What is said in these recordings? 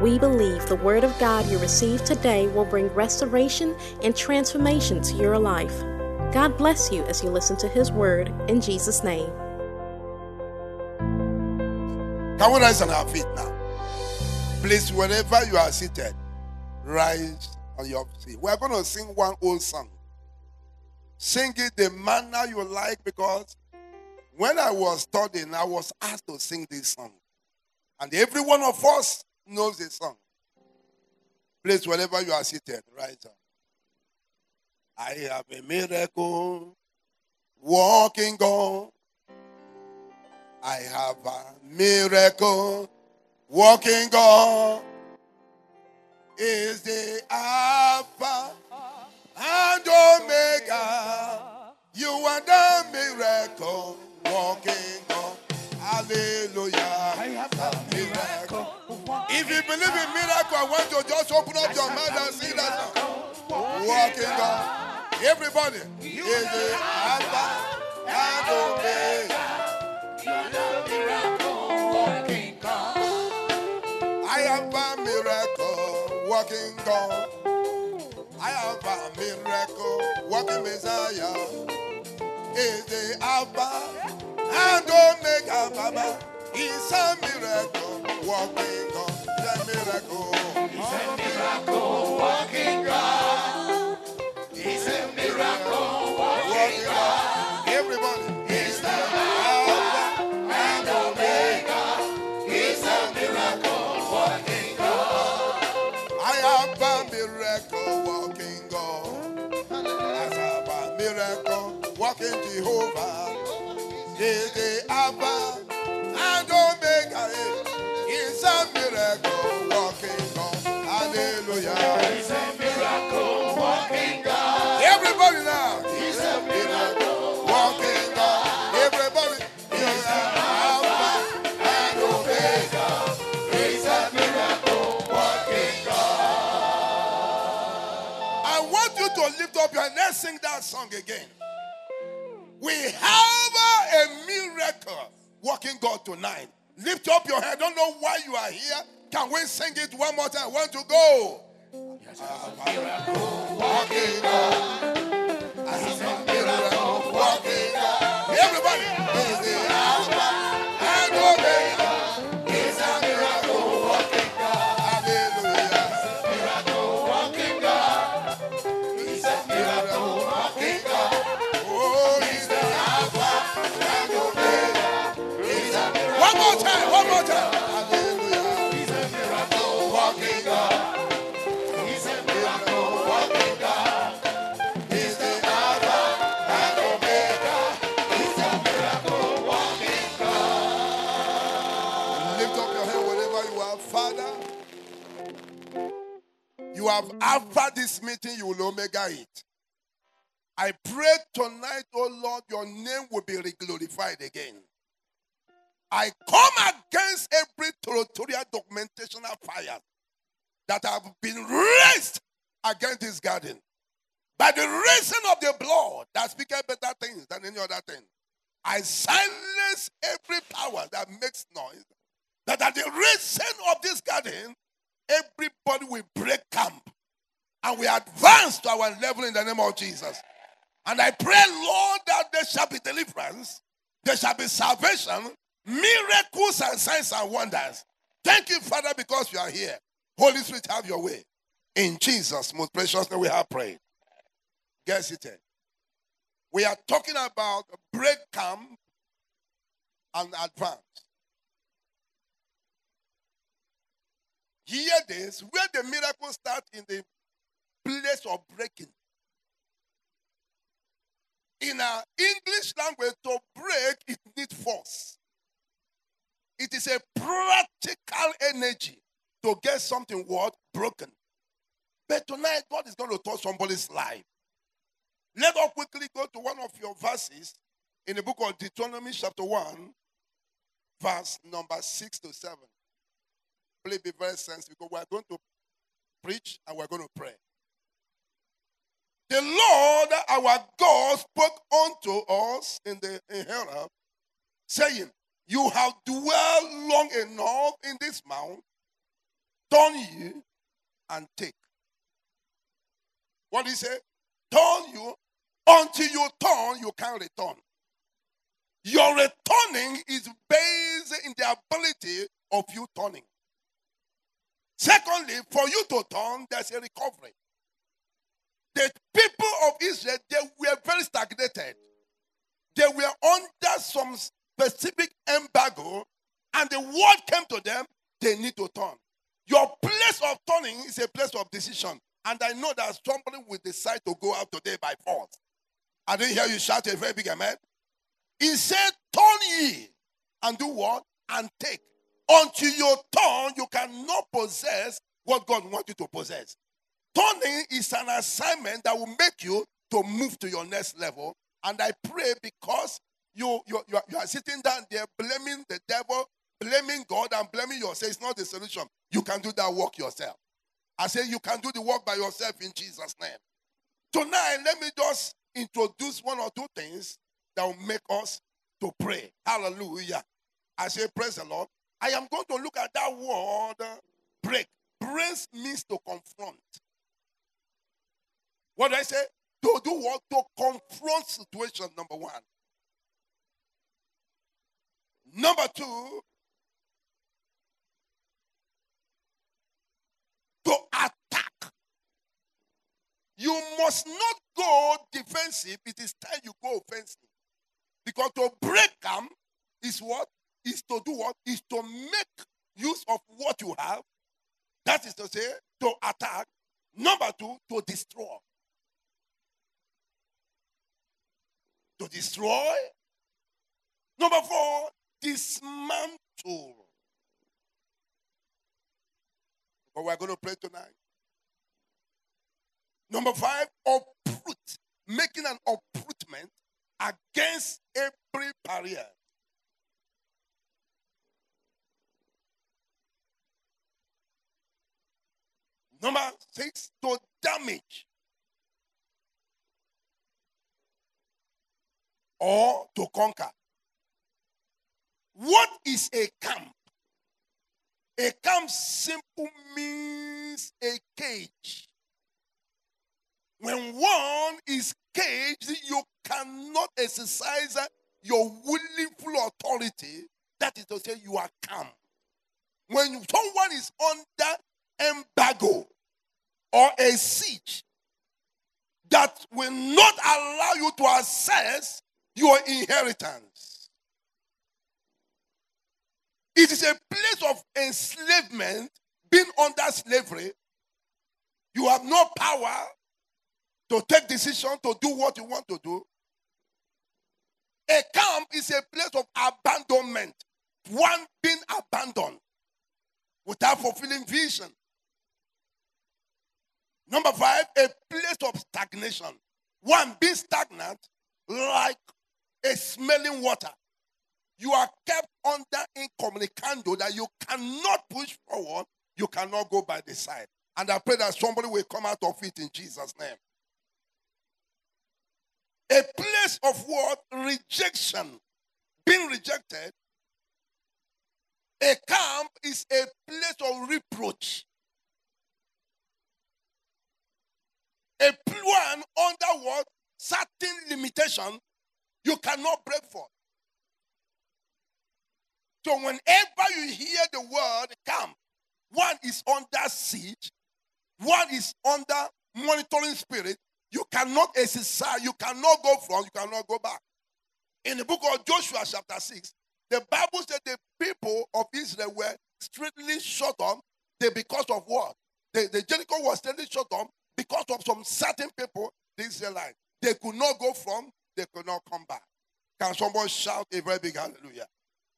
We believe the Word of God you receive today will bring restoration and transformation to your life. God bless you as you listen to His Word in Jesus' name. Can we rise on our feet now? Please, wherever you are seated, rise on your feet. We are going to sing one old song. Sing it the manner you like because when I was studying, I was asked to sing this song. And every one of us knows this song. Please, wherever you are seated, rise up. I have a miracle walking on. I have a miracle walking on. Is the Alpha and Omega. You are the miracle walking. Hallelujah. I have a miracle. If you believe in miracle, I want you to just open up your mouth and see that. Walking God. Everybody. Is the Alpha and Omega. I have a miracle walking God. I have a miracle walking Messiah. Is the Alpha and Omega, Baba. He's a miracle walking God. He's a miracle. He's a miracle walking God. He's a miracle walking God. Everybody. He's the Alpha and Omega. He's a miracle walking God. I have a miracle walking God. I have a miracle walking Jehovah. He's the Alpha and Omega. He's a miracle walking. Hallelujah. He's a miracle walking God. Everybody now. He's a miracle walking God. Everybody. He's the Alpha and Omega. He's a miracle walking God. I want you to lift up your hand. Let's sing that song again. We have a miracle working God tonight. Lift up your hand. Don't know why you are here. Can we sing it one more time? One to go. Miracle walking God. I have a miracle walking God. Everybody. Have Alpha this meeting, you will Omega it. I pray tonight, oh Lord, your name will be glorified again. I come against every territorial documentational fire that have been raised against this garden. By the reason of the blood that speaketh better things than any other thing. I silence every power that makes noise. That at the reason of this garden, everybody will break camp. And we advance to our level in the name of Jesus. And I pray, Lord, that there shall be deliverance, there shall be salvation, miracles and signs and wonders. Thank you, Father, because you are here. Holy Spirit, have your way. In Jesus' most precious name, we have prayed. Get seated. We are talking about break camp and advance. Hear this where the miracle starts in the place of breaking. In our English language, to break, it needs force. It is a practical energy to get something what broken. But tonight, God is going to touch somebody's life. Let us quickly go to one of your verses in the book of Deuteronomy, chapter 1, verse number 6 to 7. Please be very sensitive because we are going to preach and we're going to pray. The Lord our God spoke unto us in the in Horeb, saying, You have dwelled long enough in this mount. turn ye and take. What did he say? Turn you until you turn, you can return. Your returning is based in the ability of you turning. Secondly, for you to turn, there's a recovery. The people of Israel, they were very stagnated. They were under some specific embargo, and the word came to them, they need to turn. Your place of turning is a place of decision. And I know that somebody will decide to go out today by force. I didn't hear you shout a very big amen. He said, Turn ye and do what? And take. Until you turn, you cannot possess what God wants you to possess. Turning is an assignment that will make you to move to your next level. And I pray because you, you, you, are, you are sitting down there blaming the devil, blaming God, and blaming yourself. It's not the solution. You can do that work yourself. I say you can do the work by yourself in Jesus' name. Tonight, let me just introduce one or two things that will make us to pray. Hallelujah. I say, praise the Lord. I am going to look at that word break. Brace means to confront. What do I say? To do what? To confront situation, number one. Number two, to attack. You must not go defensive. It is time you go offensive. Because to break them is what? Is to do what? Is to make use of what you have. That is to say, to attack. Number two, to destroy. To destroy. Number four, dismantle. But we're going to pray tonight. Number five, uproot. Making an uprootment against every barrier. Number six, to damage or to conquer. What is a camp? A camp simple means a cage. When one is caged, you cannot exercise your willful authority. That is to say, you are calm. When someone is under embargo or a siege that will not allow you to access your inheritance, it is a place of enslavement, being under slavery. You have no power to take decision to do what you want to do. A camp is a place of abandonment, one being abandoned without fulfilling vision. Number five, a place of stagnation, one being stagnant like a smelling water. You are kept under incommunicando that you cannot push forward, you cannot go by the side. And I pray that somebody will come out of it in Jesus' name. A place of what? Rejection. Being rejected. A camp is a place of reproach. A plan under what? Certain limitation you cannot break for. So whenever you hear the word come, one is under siege, one is under monitoring spirit, you cannot exercise, you cannot go front, you cannot go back. In the book of Joshua, chapter 6, the Bible said the people of Israel were strictly shut on. They because of what? The, the Jericho was strictly shut on because of some certain people, the Israelites. They could not go from, they could not come back. Can someone shout a very big hallelujah?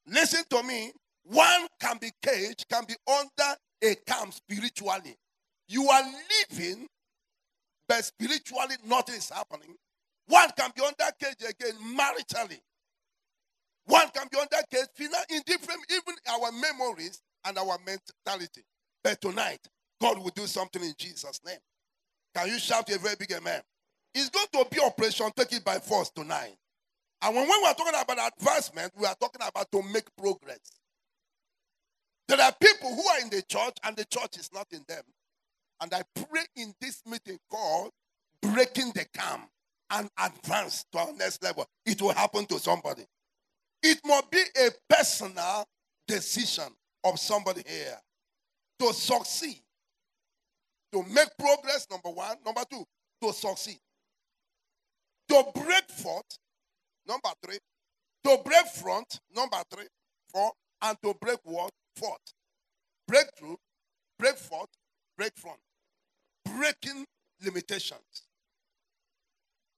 Listen to me. One can be caged, can be under a camp spiritually. You are living but spiritually nothing is happening. One can be under cage again maritally. One can be under cage in different, even our memories and our mentality. But tonight, God will do something in Jesus' name. Can you shout a very big amen? It's going to be operation, take it by force tonight. And when we are talking about advancement, we are talking about to make progress. There are people who are in the church and the church is not in them. And I pray in this meeting called Breaking the Camp and Advance to our next level. It will happen to somebody. It must be a personal decision of somebody here to succeed, to make progress, number one. Number two, to succeed. To break forth, number three. To break front, number three, four. And to break what? Forth. Breakthrough, break forth, break front. Breaking limitations.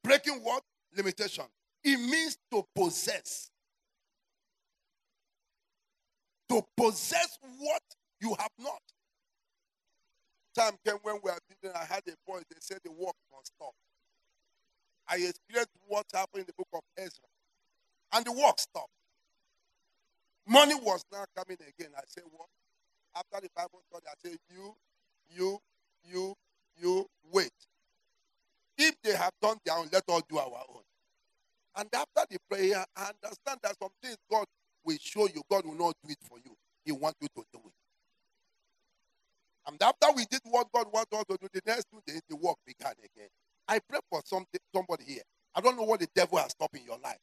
Breaking what? Limitation. It means to possess. To possess what you have not. Time came when we were building, I had a boy, they said the work must stop. I experienced what happened in the book of Ezra. And the work stopped. Money was now coming again. I said, What? After the Bible study, I said, You, you, you, you, wait. If they have done their own, let us do our own. And after the prayer, I understand that some things God will show you, God will not do it for you. He wants you to do it. And after we did what God wanted us to do, the next two days, the work began again. I pray for something, somebody here. I don't know what the devil has stopped in your life.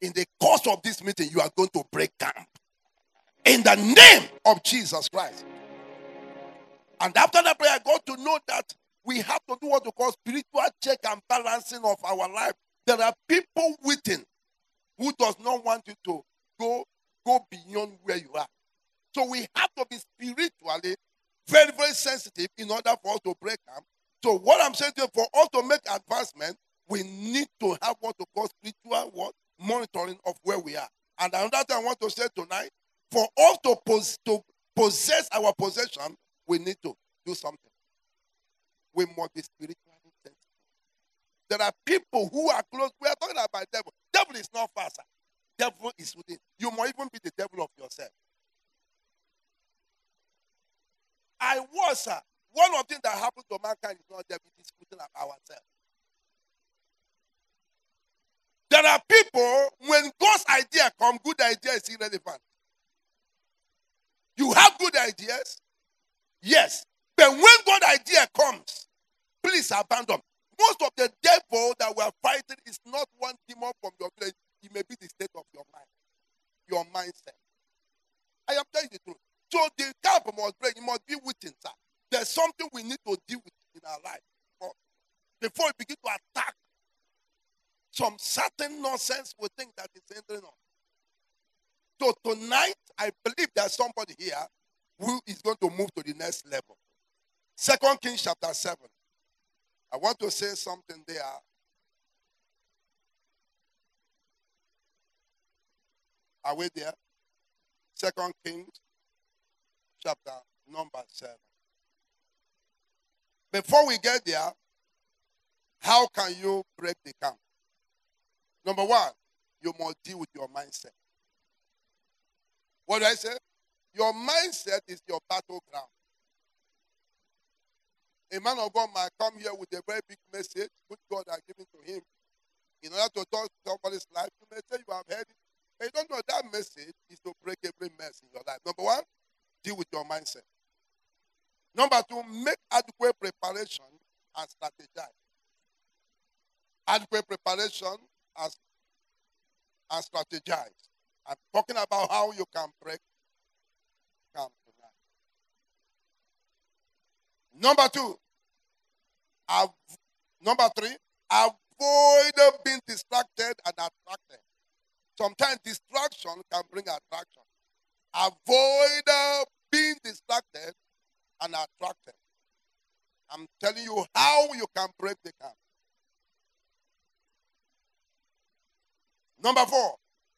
In the course of this meeting, you are going to break camp. In the name of Jesus Christ. And after that prayer, I got to know that we have to do what we call spiritual check and balancing of our life. There are people waiting who does not want you to go, go beyond where you are. So we have to be spiritually very, very sensitive in order for us to break camp. So what I'm saying to you, for us to make advancement, we need to have what to call spiritual what? monitoring of where we are. And another thing I want to say tonight, for us to, pos- to possess our possession, we need to do something. We must be spiritually sensitive. There are people who are close. We are talking about devil. Devil is not far, sir. Devil is within. You might even be the devil of yourself. I was, sir. One of the things that happened to mankind is not it is within ourselves. There are people, when God's idea come, good idea is irrelevant. You have good ideas, yes. But when God idea comes, please abandon. Most of the devil that we are fighting is not one demon from your village. It may be the state of your mind, your mindset. I am telling you the truth. So the camp must break. It must be within, sir. There's something we need to deal with in our life before we begin to attack some certain nonsense we think that is entering on. So tonight, I believe there's somebody here who is going to move to the next level. Second Kings chapter 7. I want to say something there. Are we there? Second Kings chapter number 7. Before we get there, how can you break the camp? Number one, you must deal with your mindset. What do I say? Your mindset is your battleground. A man of God might come here with a very big message, which God has given to him. In order to touch somebody's life, you may say you have heard it. But you don't know that message is to break every mess in your life. Number one, deal with your mindset. Number two, make adequate preparation and strategize. Adequate preparation and, and strategize. I'm talking about how you can break camp tonight. Number two, av- number three, avoid being distracted and attracted. Sometimes distraction can bring attraction. Avoid uh, being distracted and attracted. I'm telling you how you can break the camp. Number four,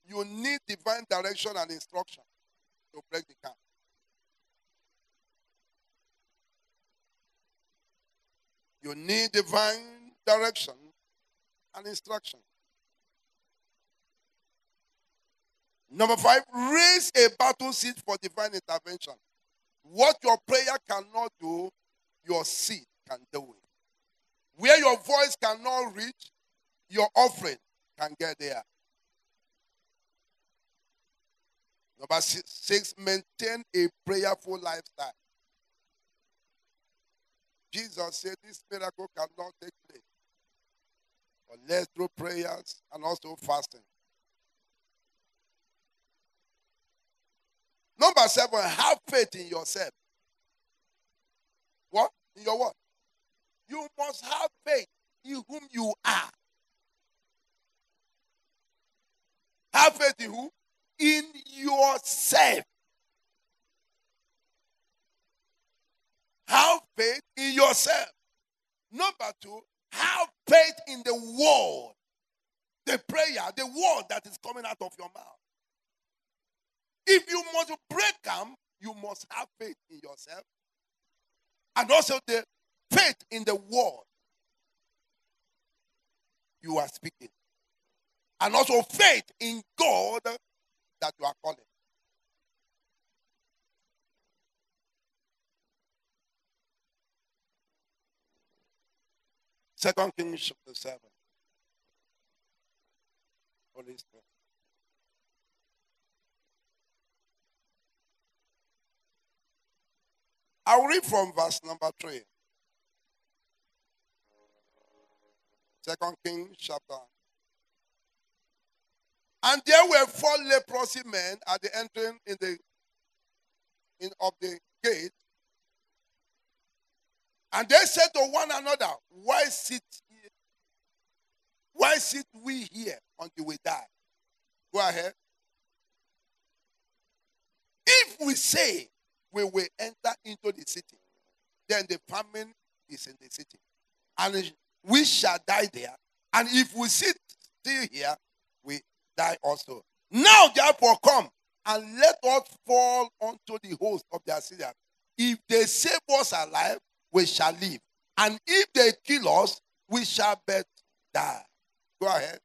you need divine direction and instruction to break the camp. You need divine direction and instruction. Number five, raise a battle seed for divine intervention. What your prayer cannot do, your seed can do it. Where your voice cannot reach, your offering can get there. Number six, maintain a prayerful lifestyle. Jesus said this miracle cannot take place unless through prayers and also fasting. Number seven, have faith in yourself. What? In your what? You must have faith in whom you are. Have faith in who? In yourself. Have faith in yourself. Number two, have faith in the word, the prayer, the word that is coming out of your mouth. If you must break them, you must have faith in yourself and also the faith in the word you are speaking, and also faith in God that you are calling. Second Kings chapter 7. Holy Spirit. I'll read from verse number 3. Second Kings chapter. And there were four leprosy men at the entering in the in of the gate. And they said to one another, Why sit here? Why sit we here until we die? Go ahead. If we say we will enter into the city, then the famine is in the city. And hmm. we shall die there. And if we sit still here, we die also. Now, therefore, come and let us fall unto the host of the Assyrians. If they save us alive, we shall live. And if they kill us, we shall but die. Go ahead.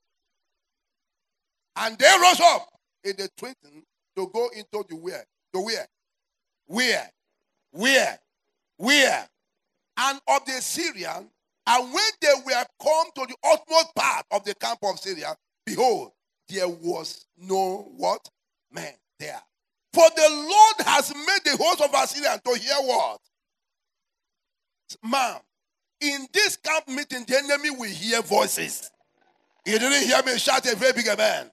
And they rose up in the twinkling to go into the where? To where? Where? Where? Where? And of the Syrian, and when they were come to the utmost part of the camp of Syria, behold, there was no what? Man there. For the Lord has made the host of Assyria to hear what? Ma'am, in this camp meeting, the enemy will hear voices. You didn't hear me shout a very big amen.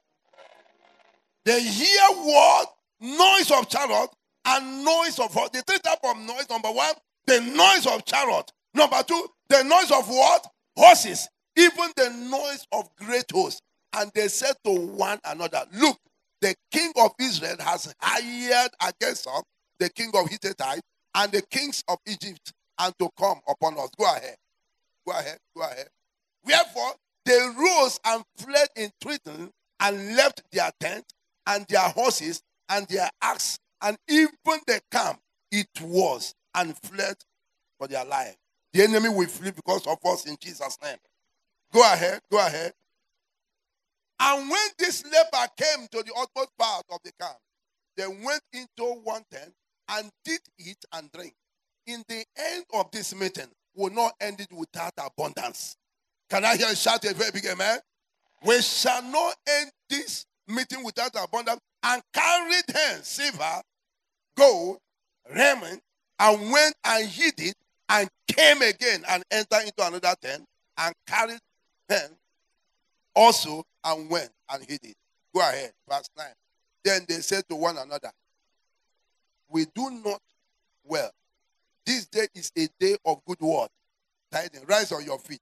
They hear what? Noise of chariot and noise of the three type of noise. Number one, the noise of chariot. Number two, the noise of what? Horses. Even the noise of great hosts. And they said to one another, Look, the king of Israel has hired against us the king of Hittite and the kings of Egypt and to come upon us. Go ahead. Go ahead. Go ahead. Wherefore, they rose and fled in Triton and left their tent and their horses and their axe and even the camp it was and fled for their life. The enemy will flee because of us in Jesus' name. Go ahead, go ahead. And when this leper came to the utmost part of the camp, they went into one tent and did eat and drink. In the end of this meeting, we will not end it without abundance. Can I hear a shout a very big amen? We shall not end this meeting without abundance and carried hence silver, gold, raiment, and went and hid it and came again and entered into another tent and carried them also and went and hid it. Go ahead, verse 9. Then they said to one another, We do not well. This day is a day of good word. Tiding. Rise on your feet.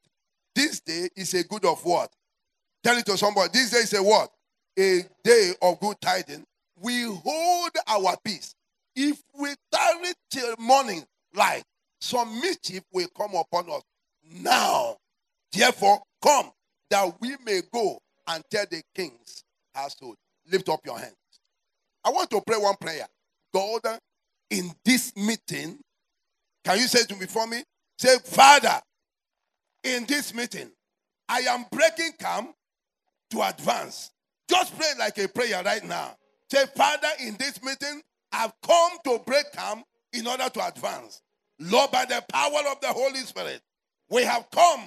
This day is a good of what? Tell it to somebody. This day is a what? A day of good tidings. We hold our peace. If we tarry till morning light, some mischief will come upon us. Now, therefore, come that we may go and tell the king's household. Lift up your hands. I want to pray one prayer. God, in this meeting, can you say to me for me? Say, Father, in this meeting, I am breaking camp to advance. Just pray like a prayer right now. Say, Father, in this meeting, I've come to break camp in order to advance. Lord, by the power of the Holy Spirit, we have come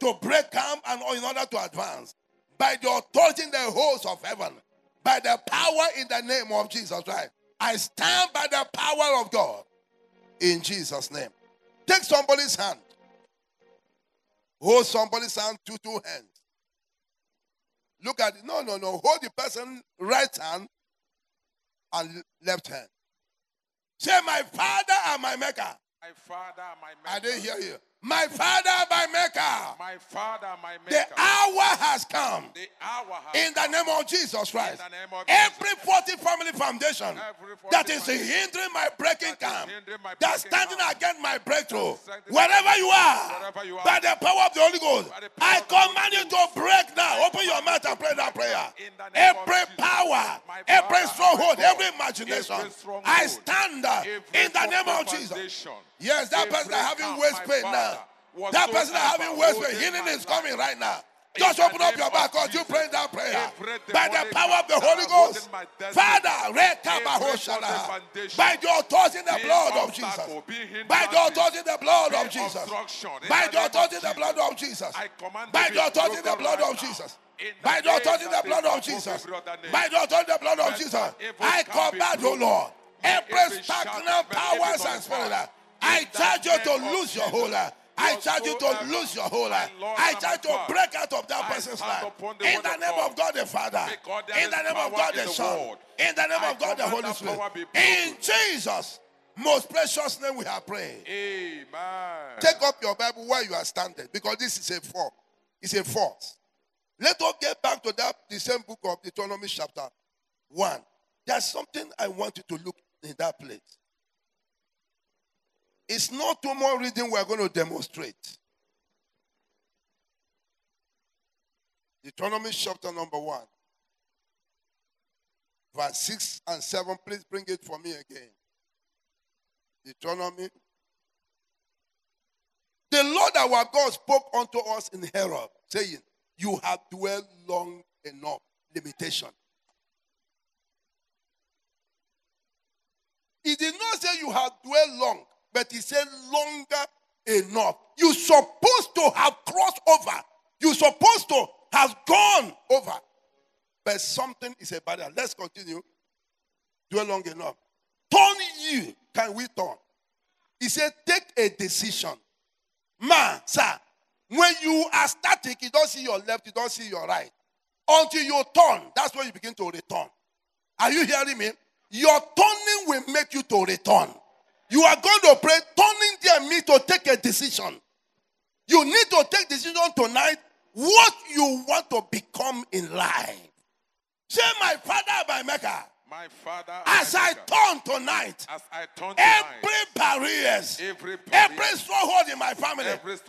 to break camp and in order to advance. By the authority in the host of heaven, by the power in the name of Jesus Christ. I stand by the power of God in Jesus' name. Take somebody's hand. Hold somebody's hand, two, two hands. Look at it. No, no, no. Hold the person right hand and left hand. Say, my father and my maker. My father, and my maker. I didn't hear you. My father, my maker. My father, my Maker. The hour has come. The hour has In the name of Jesus Christ. In the name of Every faulty family foundation 40 that is hindering my breaking camp, that's standing camp, against my breakthrough, wherever you are, Wherever you are, by the power of the Holy Ghost, I of the Holy command you to break now. Open your mouth and pray that prayer. In the name of Every power, every stronghold, every imagination, I stand uh, in the name of Jesus. Yes, that person that having waist pain now. That so person that having waist pain, healing is coming right now. Just open up your mouth because you Jesus. pray that prayer. By the power of the Holy that are holding Ghost. Father, by the authority in the blood of Jesus. By the authority in the blood of Jesus. By the authority in the blood of Jesus. By the authority in the blood of. Jesus. By the authority in the blood of Jesus. every other name. By the authority in the blood of Jesus. I command, oh broken. Lord, every every stagnant powers and spirit. I charge you to lose your Jesus. hold. I charge you to lose your my Lord I charge you to break out of that person's life. In the name of God the Father. In the name of God the Son. In the name of God the Holy Spirit. In. Jesus' most precious name we have prayed. Amen. Take up your Bible where you are standing because this is a force. It's a force. Let us get back to that the same book of Deuteronomy chapter 1. There's something I want you to look in that place. It's not two more reading we're going to demonstrate. Deuteronomy chapter number 1. Verse 6 and 7. Please bring it for me again. Deuteronomy the Lord our God spoke unto us in Horeb, saying, You have dwelt long enough. Limitation. He did not say you have dwelt long, but he said longer enough. You're supposed to have crossed over. You're supposed to have gone over. But something is a barrier. Let's continue. Dwell long enough. Turn you. Can we turn? He said, Take a decision. Man, sir, when you are static, you don't see your left, you don't see your right. Until you turn, that's when you begin to return. Are you hearing me? Your turning will make you to return. You are going to pray. Turning there means to take a decision. You need to take decision tonight what you want to become in life. Say, my father, by maker. My Father, As I turn tonight, as I turn every tonight, barriers, every every stronghold in my family.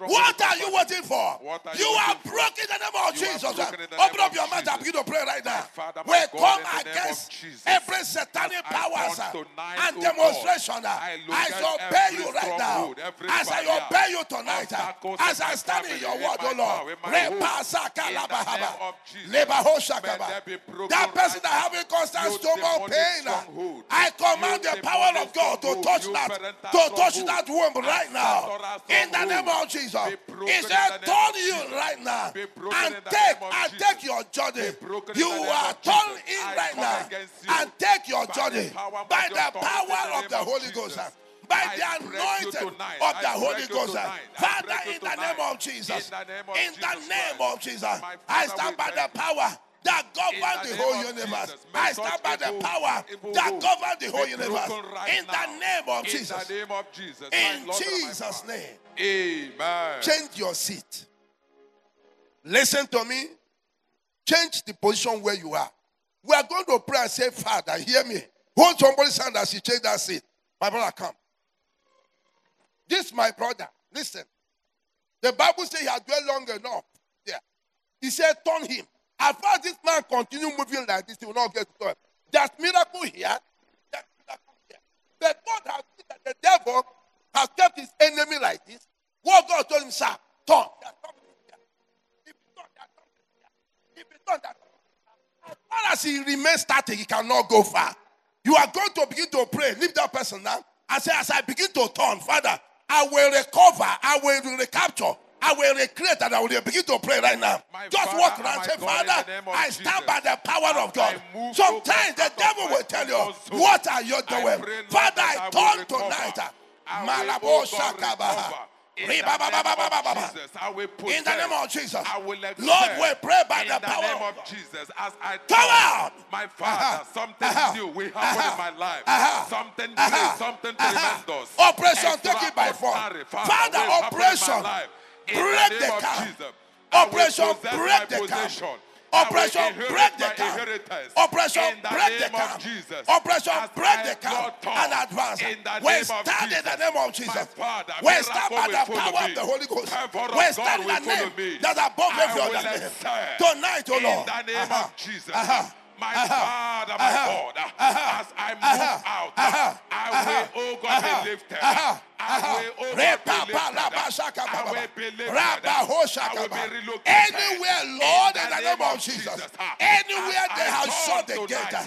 What are you waiting for? Are you you are waiting broken in the name of You Jesus. broken in the Open up your mouth and begin to pray right now. Father, we God, come in the name of against every satanic powers uh, tonight, and oh demonstration. uh, I I obey you right now. As I barrier, obey you tonight, uh, as I stand in your word, my oh Lord. power, in my home. Repasaka In the labahaba. name of Jesus. Lebahoshakaba. May there be broken That person that having constant stomach demonic pain. I command the power of God to touch that, to touch that womb right now. In the name of Jesus. He said, turn you right now and take and take your journey. Be broken in You are turned in right now and take your journey by the the authority in the power of the Holy Ghost. By I the anointing tonight. of the Holy Ghost. tonight. Father, in the name of Jesus. In the name of In the Jesus name of Jesus. I stand by the power that govern the the whole universe. Jesus, I stand by the power that govern the whole universe. right In the name of In Jesus. the name of Jesus. In Lord Jesus' name. Amen. Change your seat. Listen to me. Change the position where you are. We are going to pray and say, Father, hear me. Hold somebody's hand as you change that seat. My brother, come. This my brother. Listen. The Bible says he had dwelt long enough. Yeah. He said, turn him. As far as this man continue moving like this, he will not get to God. There's miracle here. There's miracle here. But God has seen that the devil has kept his enemy like this. What God told him, sir, turn. There's something here. If turn, there's something here. If turn, there's something here. As far as he remains static, he cannot go far. You are going to begin to pray. Leave that person now. And say, as I begin to turn, Father, I will recover. I will recapture I will recreate and I will begin to pray right now. My Just walk around say, Father, I stand Jesus, by the power of God. Sometimes the devil will tell you, What are you doing? Father, I turn tonight. Will, Malabo oh shakabaha. In the. Jesus, In the name of Jesus. I will. Lord, we pray by in the the power name of Jesus. As I Come out. my Father, Uh-huh. something Uh-huh. new will happen Uh-huh. in my life. Uh-huh. Something Uh-huh. great, something Uh-huh. tremendous. Operation, take it by force. Father, will happen in my operation, break the the name of camp. Jesus. I will Operation, break the camp. possession. I will Operation, inherit break the camp. in the break the camp. Jesus. Break the camp and advance. In We stand in the name of Jesus. We stand by the power of the Holy Ghost. We stand in the name that's above every other name. Tonight, in Lord. the name Uh-huh. of Jesus. My Uh-huh. Father, my Uh-huh. God, Uh-huh. as I move out. I will, oh God, be lifted. Uh-huh. I will, oh God, be lifted. I will be lifted. Ra-ba-ho-shaka, I will ba. be relocated. Anywhere, Lord, in the name of Jesus. Anywhere they have shut the gate.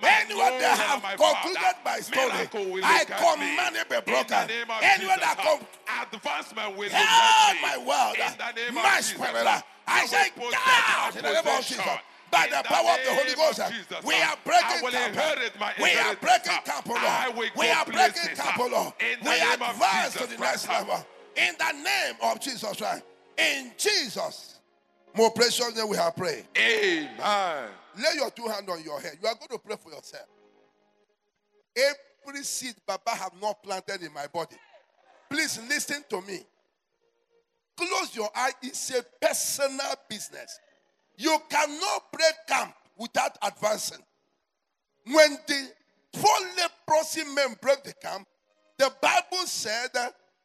Anywhere they have concluded my story. I command it be broken. the name of Anywhere that come advancement will Help my world, In the name my spirit. I say, possess get my out in the name of. Jesus. By In the power of the Holy Ghost, we are breaking camp. We are breaking camp, O I Lord. will We are breaking places, camp. O Lord. In the We advance to the next level. In the name of Jesus Christ. In Jesus' more precious name we have prayed. Amen. Lay your two hands on your head. You are going to pray for yourself. Every seed Baba have not planted in my body. Please listen to me. Close your eye. It's a personal business. You cannot break camp without advancing. When the four leprosy men broke the camp, the Bible said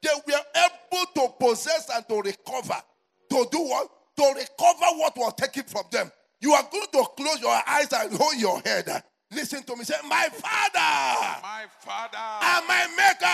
they were able to possess and to recover. To do what? To recover what was taken from them. You are going to close your eyes and hold your head. Listen to me. Say, My Father My Father and my Maker,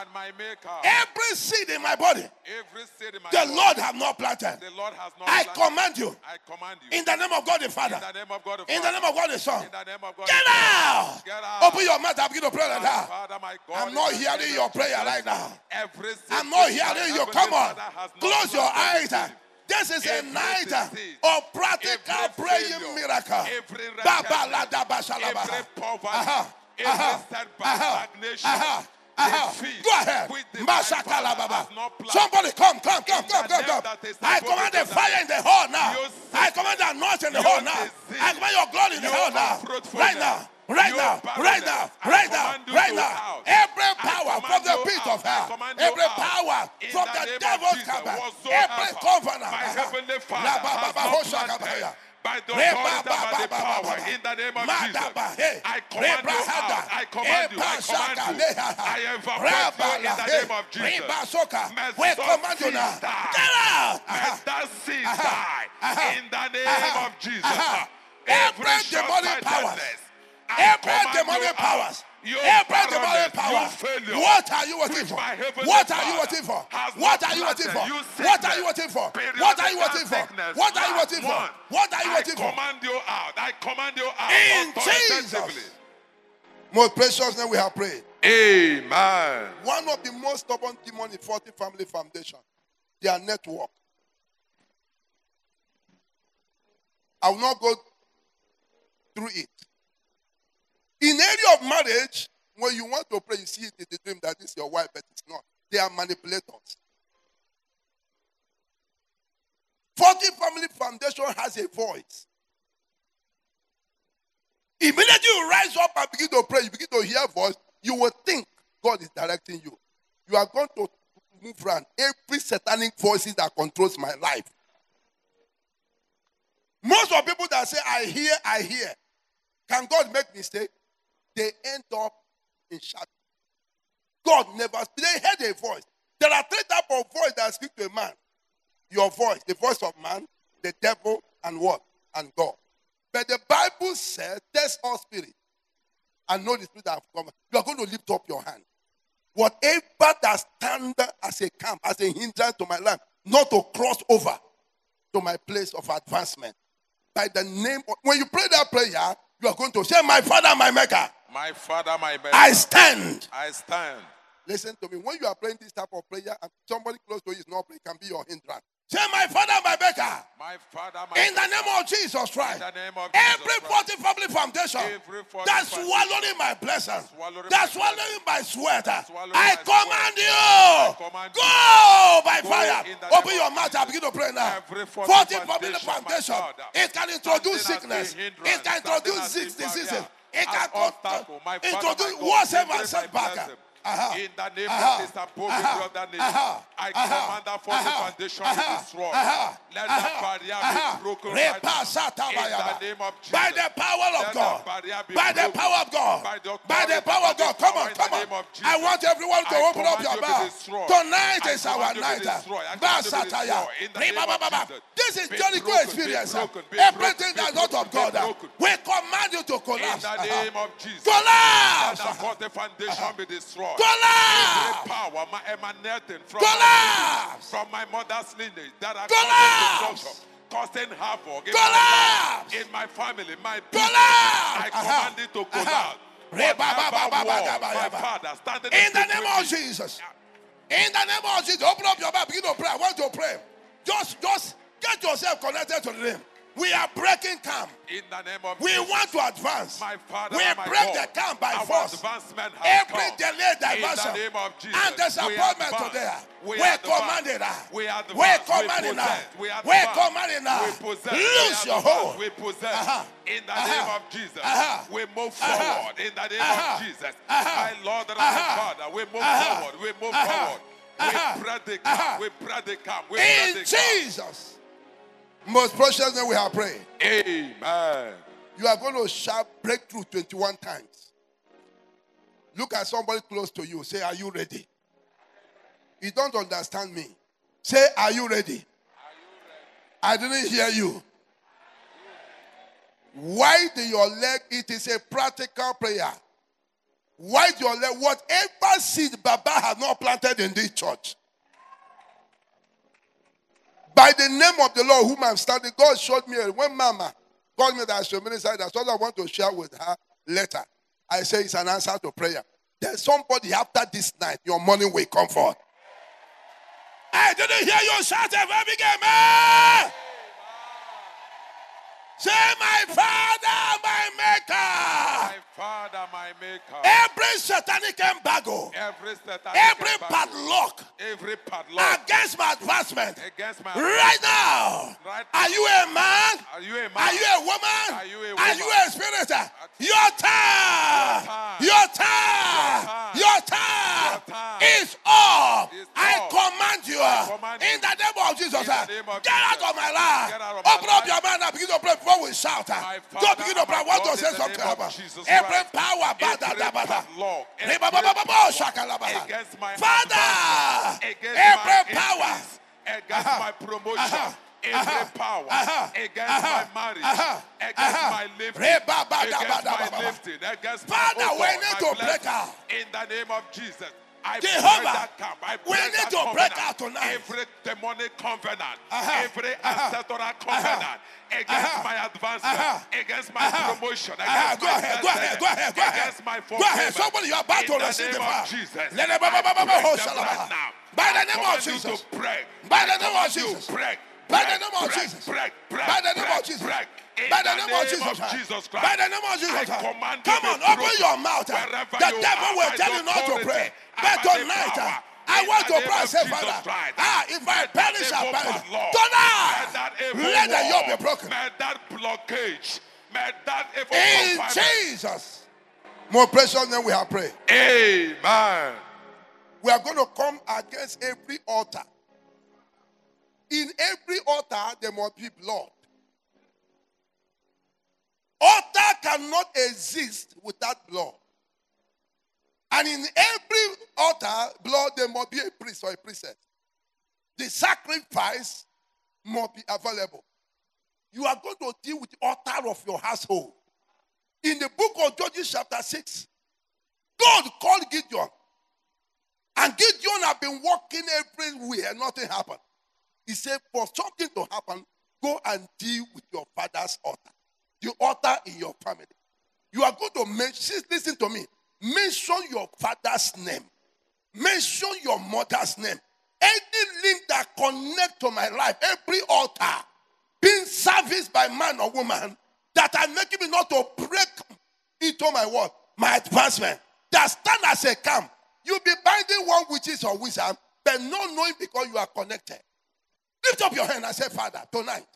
and my Maker, every seed in my body, every seed in my the body, Lord have not planted. the Lord has not I planted. command you I command you in the name of God the Father, in the name of God the in the name of God the Son. in the name of God Get out! Get out. Open your mouth and begin to pray like that. Father, my God, I'm not hearing your prayer right now. Every seed I'm not hearing you. Come on. Father has Close your eyes. me. This is a night disease, of practical praying failure, miracle. every Baba la wretchedness, da ba every poverty, Aha, every aha, setback, aha, stagnation, aha, aha. defeat, Go ahead. which the Masha my Father kalababa. has not planted. Somebody come, come, come, come, come, come. I command the fire in the hall now. I command the anointing in the hall now. I command your glory in the hall now. Right now. Right now, right now, right now, right now. Every power from the pit of hell, every power from the the name of devil's whatsoever every covenant. my heavenly Father La ba ba has ba not ho shaka planted ba ya. by the authority ba ba and by the power in the name of Jesus. da ba he. I command you out. I command you. I command you. le ha ha. I evaporate Ra you in the he. name of Jesus. May We such command you seeds now. die. May that seed die in the name of Jesus. Every demonic powers. Every demonic powers. Every demonic power. What are you waiting for? What are you waiting for? What are you waiting for? What are you waiting for? What are you waiting for? What are you waiting for? What are you waiting I command you out. I command you out. In. Jesus. Most precious name we have prayed. Amen. One of the most stubborn demons in Faulty Family Foundation, their network. I will not go through it. In area of marriage, when you want to pray, you see it in the dream that this your wife, but it's not. They are manipulators. Faulty Family Foundation has a voice. Immediately you rise up and begin to pray, you begin to hear voice, you will think God is directing you. You are going to move around every satanic voices that controls my life. Most of people that say, I hear, I hear. Can God make mistake? They end up in shadow. God never, they heard a voice. There are three types of voice that speak to a man. Your voice, the voice of man, the devil, and what? And God. But the Bible says, test all spirit and know the spirit that have come. You are going to lift up your hand. Whatever that stand as a camp, as a hindrance to my life, not to cross over to my place of advancement. By the name of, when you pray that prayer, you are going to say, My Father, my Maker, My Father, my Maker, I stand. I stand. Listen to me. When you are playing this type of prayer and somebody close to you is not playing, can be your hindrance. Say, my father, my maker. Father, my in the name of Jesus Christ, of every faulty family foundation that's swallowing my blessings, that's swallowing my sweat, I command you, go by fire. Open your mouth and begin to pray now. Faulty family foundation, it can introduce sickness, it can introduce diseases, it can introduce whatever setback. Aha. In the name Aha. that is above Aha. of that uh-huh. name, uh-huh. I command that the foundation to be destroyed. Let that barrier be broken right now. In the name of Jesus. By the power of Let God. By the power of God. By the, by the power of God. Come on, come on. I want everyone to I open up your mouth. Tonight is our night. Basataya. This is Jericho experience. Everything that's not of God, uh, we command you to collapse. In the name of Jesus. Collapse. Let the foundation be destroyed. Collapse. power emanating from Collapse. From my mother's lineage that are Collapse. causing causing havoc in collapse. my in my family, my people. I uh-huh. command it to collapse. Uh-huh. In the name of Jesus. In the name of Jesus, open up your mouth, begin to pray. I want to pray. Just, just get yourself connected to the name. We are breaking camp. In the name of We Jesus. want to advance. My Father we my break God, the camp by force. advancement has Every come. In the diversion name of Jesus, and disappointment today. We We command it now. We advance. We command it now. We We command it now. We possess. Lose your hold. We possess. Uh-huh. In the Uh-huh. name of Jesus, Uh-huh. we move Uh-huh. forward. In the name Uh-huh. of Jesus, Uh-huh. my Lord and Uh-huh. my Father, we move Uh-huh. forward. We move Uh-huh. forward. Uh-huh. We pray the Uh-huh. camp. We pray the camp. We pray In the camp. Jesus' most precious name we have prayed. Amen. You are going to shout breakthrough 21 times. Look at somebody close to you. Say, Are you ready? You don't understand me. Say, Are you ready? I didn't hear you. Why do your leg. It is a practical prayer. Why do your leg. Whatever seed Baba has not planted in this church. By the name of the Lord whom I'm standing, God showed me when Mama called me that should minister, that's what I want to share with her later. I say it's an answer to prayer. There's somebody after this night, your money will come forth. I didn't hear you shout a very big amen. Say, my father, my maker. My Father, my Maker, Every satanic embargo, every satanic every embargo, padlock every padlock against my advancement, against my right now. Right Are you a man? Are you a man? Are you a woman? Are you a Are you a spirit? Your time. Your time. Your time Your time. is up. Is I command you command in the name Ah. of Jesus, uh, of get out of my life. Open up your mind and begin to pray before we shout. Ah. Don't begin to pray. want to say something. Every power, Father, every power. against my promotion. Every power against my marriage, uh-huh. against uh-huh. my living, against my lifting, against my Father, we need to break out. in the name of Jesus. I Jehovah, break that camp. I we need to covenant. break out tonight. Every demonic covenant, Uh-huh. every Uh-huh. ancestral covenant against Uh-huh. my advancement, Uh-huh. against my Uh-huh. promotion, Uh-huh. against Go my ahead, go ahead, go ahead, go ahead. against my Go ahead. Somebody, you are about to receive the power. Jesus. I break them right now. By the name of Jesus. break. By the name of Jesus. Break. By the name of Jesus. Break. By the name of Jesus. Break. In By the name of Jesus. Jesus Christ. By the name of Jesus. Command Come on, open your mouth. The devil will tell you not to pray. But tonight, I want to pray, say, Father, ah, if I Let perish, that I evil perish. Tonight, let the yoke be broken. That blockage, let that evil In. Jesus' more precious than we have prayed. Amen. We are going to come against every altar. In every altar, there must be blood. Altar cannot exist without blood. And in every altar, blood, there must be a priest or a priestess. The sacrifice must be available. You are going to deal with the altar of your household. In the book of Judges, chapter 6, God called Gideon. And Gideon had been walking everywhere, nothing happened. He said, For something to happen, go and deal with your father's altar, the altar in your family. You are going to mention, listen to me, mention your father's name. Mention your mother's name. Any link that connect to my life, every altar being serviced by man or woman that are making me not to break into my word, my advancement, that stand as a camp. You be binding one witches or wizard, but not knowing because you are connected. Lift up your hand and say, Father, tonight,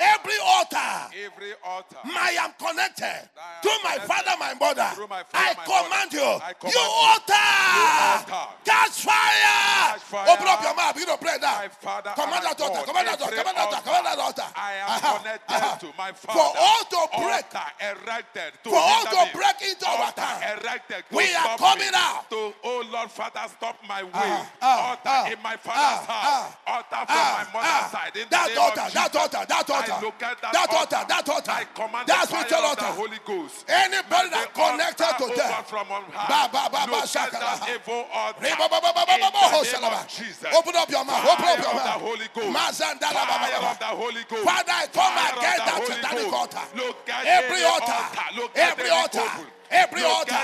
every altar every altar. I am connected to my father, my mother. my father, I my command mother. you, I command you you, altar, catch fire. fire. Open up your mouth, you don't pray now. Command that altar, command that altar, command that altar, command that altar. I am connected aha. to my father. For all to break, erected to For all to break into our Altar camp. erected to We are coming out. Lord, Father, stop my way. Ah, ah, ah, in my father's ah, house. ah, altar from Ah, my mother's ah, side. In that of that altar, that altar, I look at that, that altar, that altar, I command that spiritual the altar. Holy Ghost. Anybody that connected to them. from on high. Ba, ba, ba, ba, Jesus. Open up your mouth, open up your mouth. Holy Ghost. Mazandala, ba, ba, ba. Holy Ghost. Father, I come against that satanic altar. Every altar, every altar. Every altar,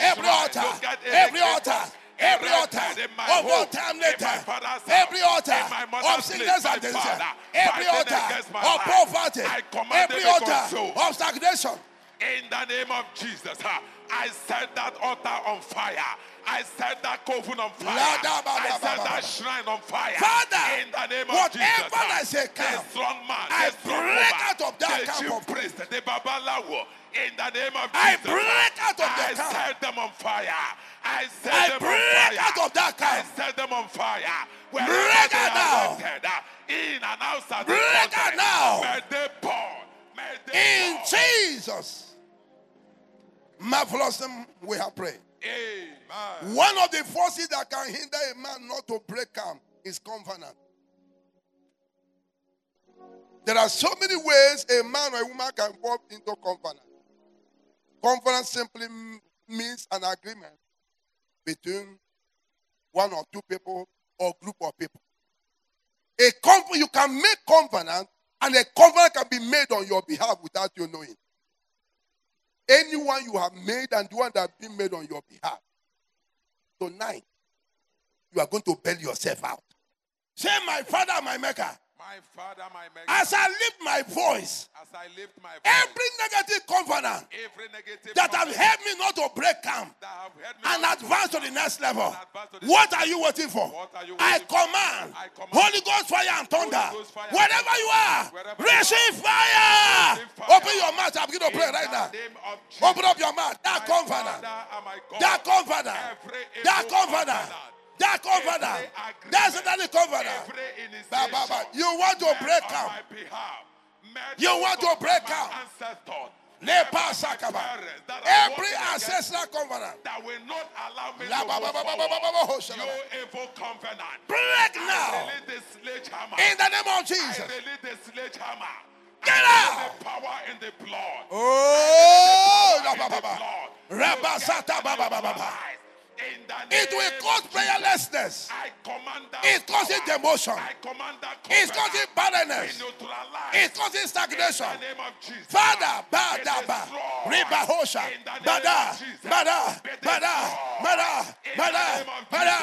every altar, Look at any every altar, every altar of all time later, every altar of sickness and disease, every altar of poverty, every altar of stagnation. In the name of Jesus, ah, I set that altar on fire. I set that coven on fire. La da ba I set that shrine on fire. Father, in the name of whatever Jesus, I say the strong man, I the strong break woman, out of that the camp chief of- priest, the babalawo. In the name of Jesus, I break out of I their camp. set them on fire. I set I them break on fire. out of that I set them on fire. Wherever Break they out now. in and outside Break out now. May they burn. May they In burn. Jesus' marvelous name, we have prayed. Amen. One of the forces that can hinder a man not to break camp is covenant. There are so many ways a man or a woman can walk into covenant. Covenant simply means an agreement between one or two people or group of people. A you can make covenant, and a covenant can be made on your behalf without you knowing. Anyone you have made and the one that has been made on your behalf. Tonight, you are going to bail yourself out. Say, My father, my maker, My Father, my as I lift my voice, I lift my voice, every negative covenant every negative that have helped me not to break camp that have helped me and advance to the next level, what are you waiting for? You I waiting for? command I command Holy Ghost fire and thunder. Fire Wherever you are, Wherever receive fire. Receive fire. Open your mouth. I'm going to pray right now. name of Jesus, Open up your mouth. That covenant. Father and my God, That covenant. That covenant. That covenant. That's the covenant. Ba, ba, ba. You want to break on camp. my behalf, made You want to break my camp. ancestors, Lepa by my sakaba. parents that are Every ancestral covenant. that will not allow me La to ba ba ba. You evil covenant. Break now. release the sledgehammer. In the name of Jesus. Get out. The power in the blood. Oh, la It will cause prayerlessness. I command that It causes demotion. I command that It's covenant causing be barrenness. It causes stagnation. the name of Jesus. Father, bada ba, riba hosha, In the name bada, bada, bada, bada, bada, bada,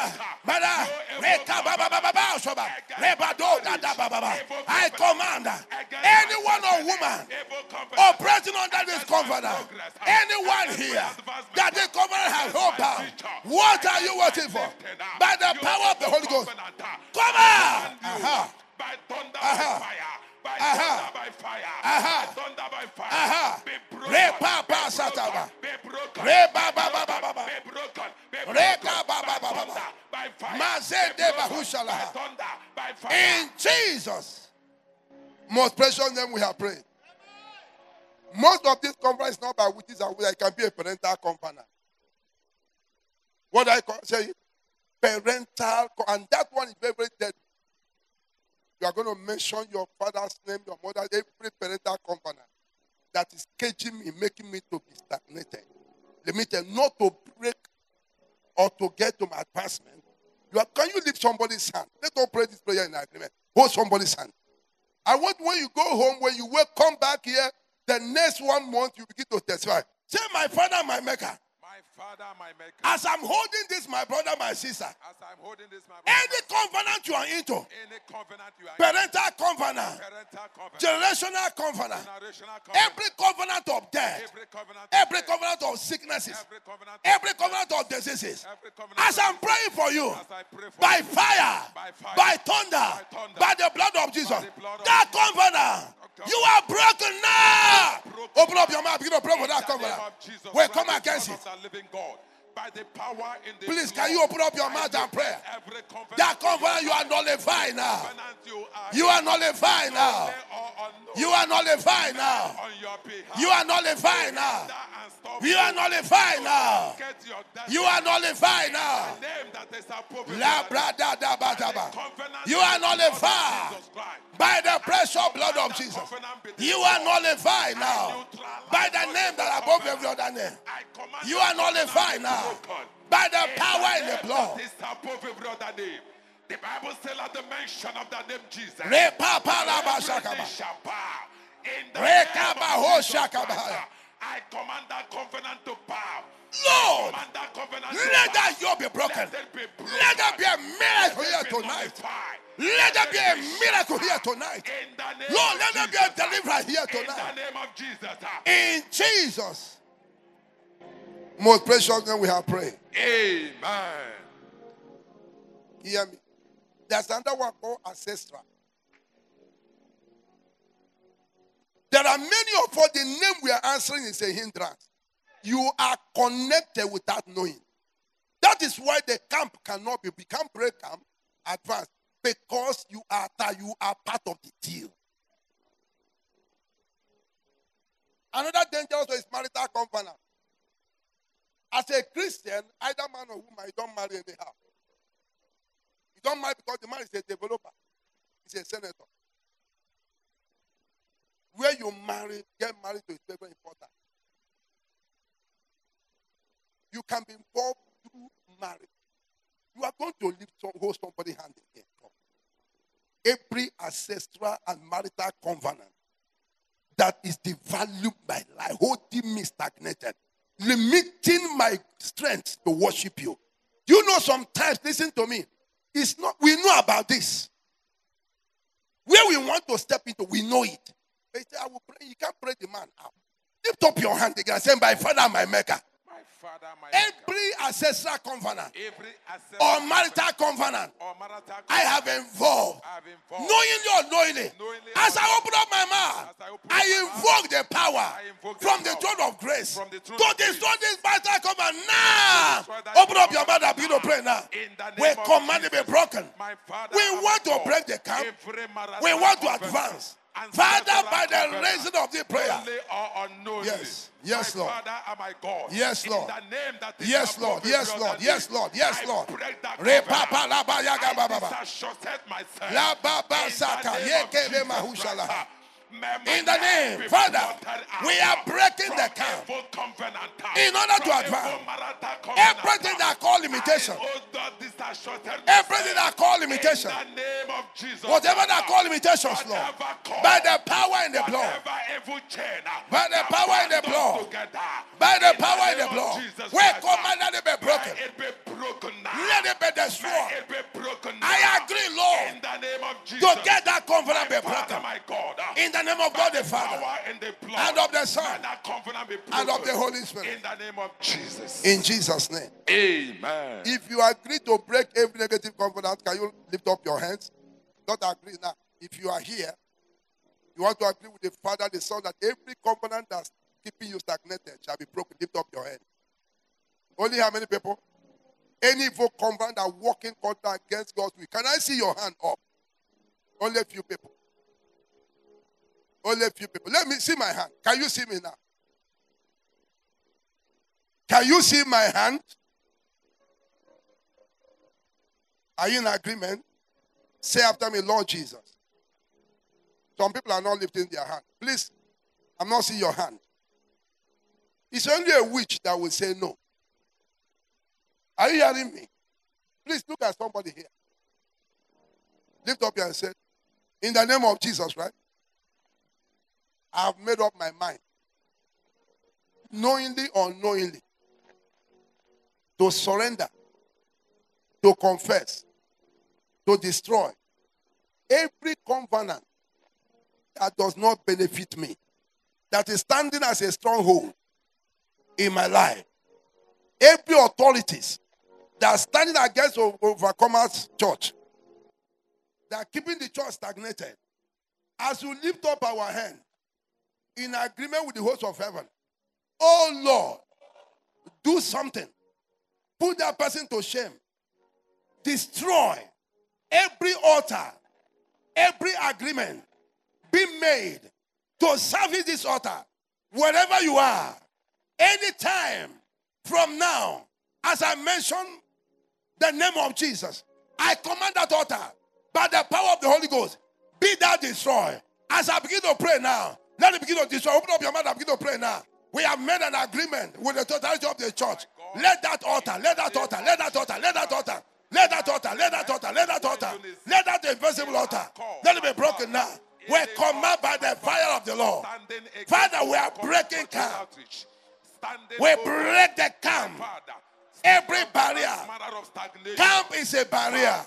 bada, reka ba ba ba ba ba shoba, reba do da da ba ba ba. I command anyone or woman operating under this covenant, anyone here that the covenant has hold future. What are you waiting for? By the power of the Holy Ghost, uh, come I out. command you Aha. By thunder Aha. by fire. By thunder by fire. By thunder by fire. Be broken. Be broken. Be broken. Be broken. Be broken. Reka ba ba By fire. Mazende Be broken. bahushala. By thunder. By fire. In Jesus' most precious name, we have prayed. Most of this conference is not by witches and wizards. It can be a parental covenant. What I call, say, parental, and that one is very, very dead. You are going to mention your father's name, your mother, every parental covenant that is caging me, making me to be stagnated, limited, not to break or to get to my advancement. You are, can you lift somebody's hand? Let us pray this prayer in agreement. Hold somebody's hand. I want when you go home, when you will come back here, the next one month you begin to testify. Say, my father, my maker. My Father, my Maker. As I'm holding this, my brother, my sister, As I'm holding this, my brother, any covenant you are into, any covenant you are parental covenant, parental covenant, generational covenant, generational covenant, every covenant of death, every covenant, every covenant of sicknesses, every covenant, every covenant of diseases, every covenant, as I'm praying for you, as I pray for by you, fire, By fire, by thunder, by thunder, by the blood of Jesus, blood of that covenant, Okay. you are broken now. Broken. Open up your mouth, begin to pray for that covenant. of We come against it. Living God, by the power in the Please, can you open up your mouth and pray? That covenant you are nullified now. you are, nullified now. They are unknown You are nullified now. on your behalf. You are nullified now. That and stop You are nullified now. Get your destiny. You are nullified now. name that is appropriate. La to bra da da ba da the ba. covenant You are the blood of nullified by the precious blood of Jesus. You are nullified now by the name that above every other name. You are nullified covenant now by the power in the blood. that is above every other name. The Bible says at the mention of the name Jesus. Re pa pa la ba every shaka knee ba. shall bow. In the name of Jesus shaka Christ, ba. I command that covenant to bow. Lord, that let that yoke be broken. Let. There be a miracle here Let it be tonight. Let there be a miracle here tonight. In the name Lord, let there be a deliverance here In the tonight. name of Jesus. In Jesus' most precious name we have prayed. Amen. Hear me. There's another one called ancestral. There are many of us, the name we are answering is a hindrance. You are connected without knowing. That is why the camp cannot be, we can't break camp advance because you are you are part of the deal. Another dangerous one is marital covenant. As a Christian, either man or woman, you don't marry anyhow. You don't marry because the man is a developer, he's a senator. Where you marry, get married to is very, important. You can be involved through marriage. You are going to live some, hold somebody hand in here. Every ancestral and marital covenant that is devaluing my life, holding me stagnated, limiting my strength to worship you. You know, sometimes, listen to me, it's not, we know about this. Where we want to step into, we know it. They say, I will pray. You can't pray the man out. Lift up your hand again and say, My father, my maker. Father, my Every ancestral covenant every or marital covenant I have involved, I have involved, knowingly or knowingly, Knowingly as I open up my mouth, I I invoke the power invoke from the power throne of grace the to destroy this marital covenant now. Open up your mouth and begin to pray now. We command it be broken. We want to break the camp. We want to advance. Father, by the raising of the prayer. Knowingly or unknowingly. Yes. Yes, Lord. Father and my God. Yes, Lord. In the name that is Yes, Lord. Yes, Lord. Yes, Lord. Yes, Lord. break that Re covenant. papa la ba ya ga ba ba ba. La ba ba saka name ye le mahushala. Christ, may my In the name, Father, we are breaking the camp. In order to advance. evil marital covenant. Everything that call limitation, I also disassociate everything that call limitation, In the name of Jesus. whatever that call limitations, Lord, by the power in the blood, chain, uh, By the power in the blood. by the power in the blood, we Christ, command uh, that it be broken. it be broken now. Let it be destroyed. it be broken now. I agree, Lord, In the name of Jesus. to get that covenant be broken. Uh, in the name of God the Father, in the and of the Son, May that covenant be and of the Holy Spirit. In the name of Jesus. In Jesus' name. Amen. If you agree to break every negative covenant, can you lift up your hands? Not agree now. If you are here, you want to agree with the Father, the Son, that every covenant that's keeping you stagnated shall be broken. Lift up your hand. Only how many people? Any evil covenant that working contract against God's will. Can I see your hand up? Only a few people. Only a few people. Let me see my hand. Can you see me now? Can you see my hand? Are you in agreement? Say after me, Lord Jesus. Some people are not lifting their hand. Please, I'm not seeing your hand. It's only a witch that will say no. Are you hearing me? Please look at somebody here. Lift up your hand and say, In the name of Jesus, right? I have made up my mind. Knowingly or unknowingly, to surrender, to confess, to destroy every covenant that does not benefit me, that is standing as a stronghold in my life. Every authorities that are standing against Overcomers Church, that are keeping the church stagnated. As we lift up our hand in agreement with the host of heaven, oh Lord, do something. Put that person to shame. Destroy every altar, every agreement be made to service this altar, wherever you are, anytime from now, as I mentioned the name of Jesus, I command that altar by the power of the Holy Ghost, be that destroyed. As I begin to pray now, let it begin to destroy. Open up your mouth and begin to pray now. We have made an agreement with the totality of the church. Let that altar, let that altar, let that altar, let that altar, let that altar, let that altar, let that altar, let that invisible altar, let it be broken now. We command by the fire of the Lord. Father, we are breaking camp. We break the camp. Every barrier. that manner of stagnation. Camp is a barrier.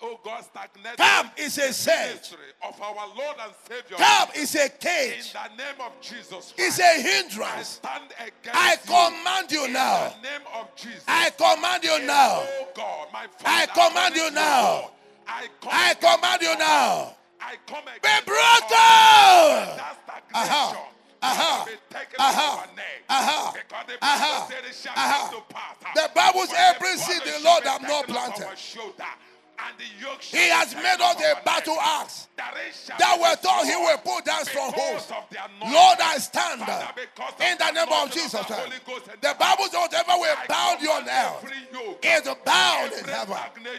Father, oh God, stagnated Camp is a ministry of our Lord and Savior. Camp is a In cage. the name of Jesus It's Christ, a I hindrance. stand against I command you In now. the name of Jesus. I command you now. Oh God, my I command you according to your now. I, come I command you now. I come Be against broken. Aha. stagnation. Uh-huh. Aha. Uh-huh. Be taken uh-huh. Aha. off our neck. Aha. Because the Aha. Bible said it shall Aha. come to pass. The Bible says every seed the Lord have not planted. Our shoulder, and the yoke He has made us a battle axe that it shall that we thought he will put down strongholds. of the anointing. Lord, I stand Father, because of in the name of Jesus the Christ. Holy Ghost The Bible says whatever we I bound you on earth is bound in heaven.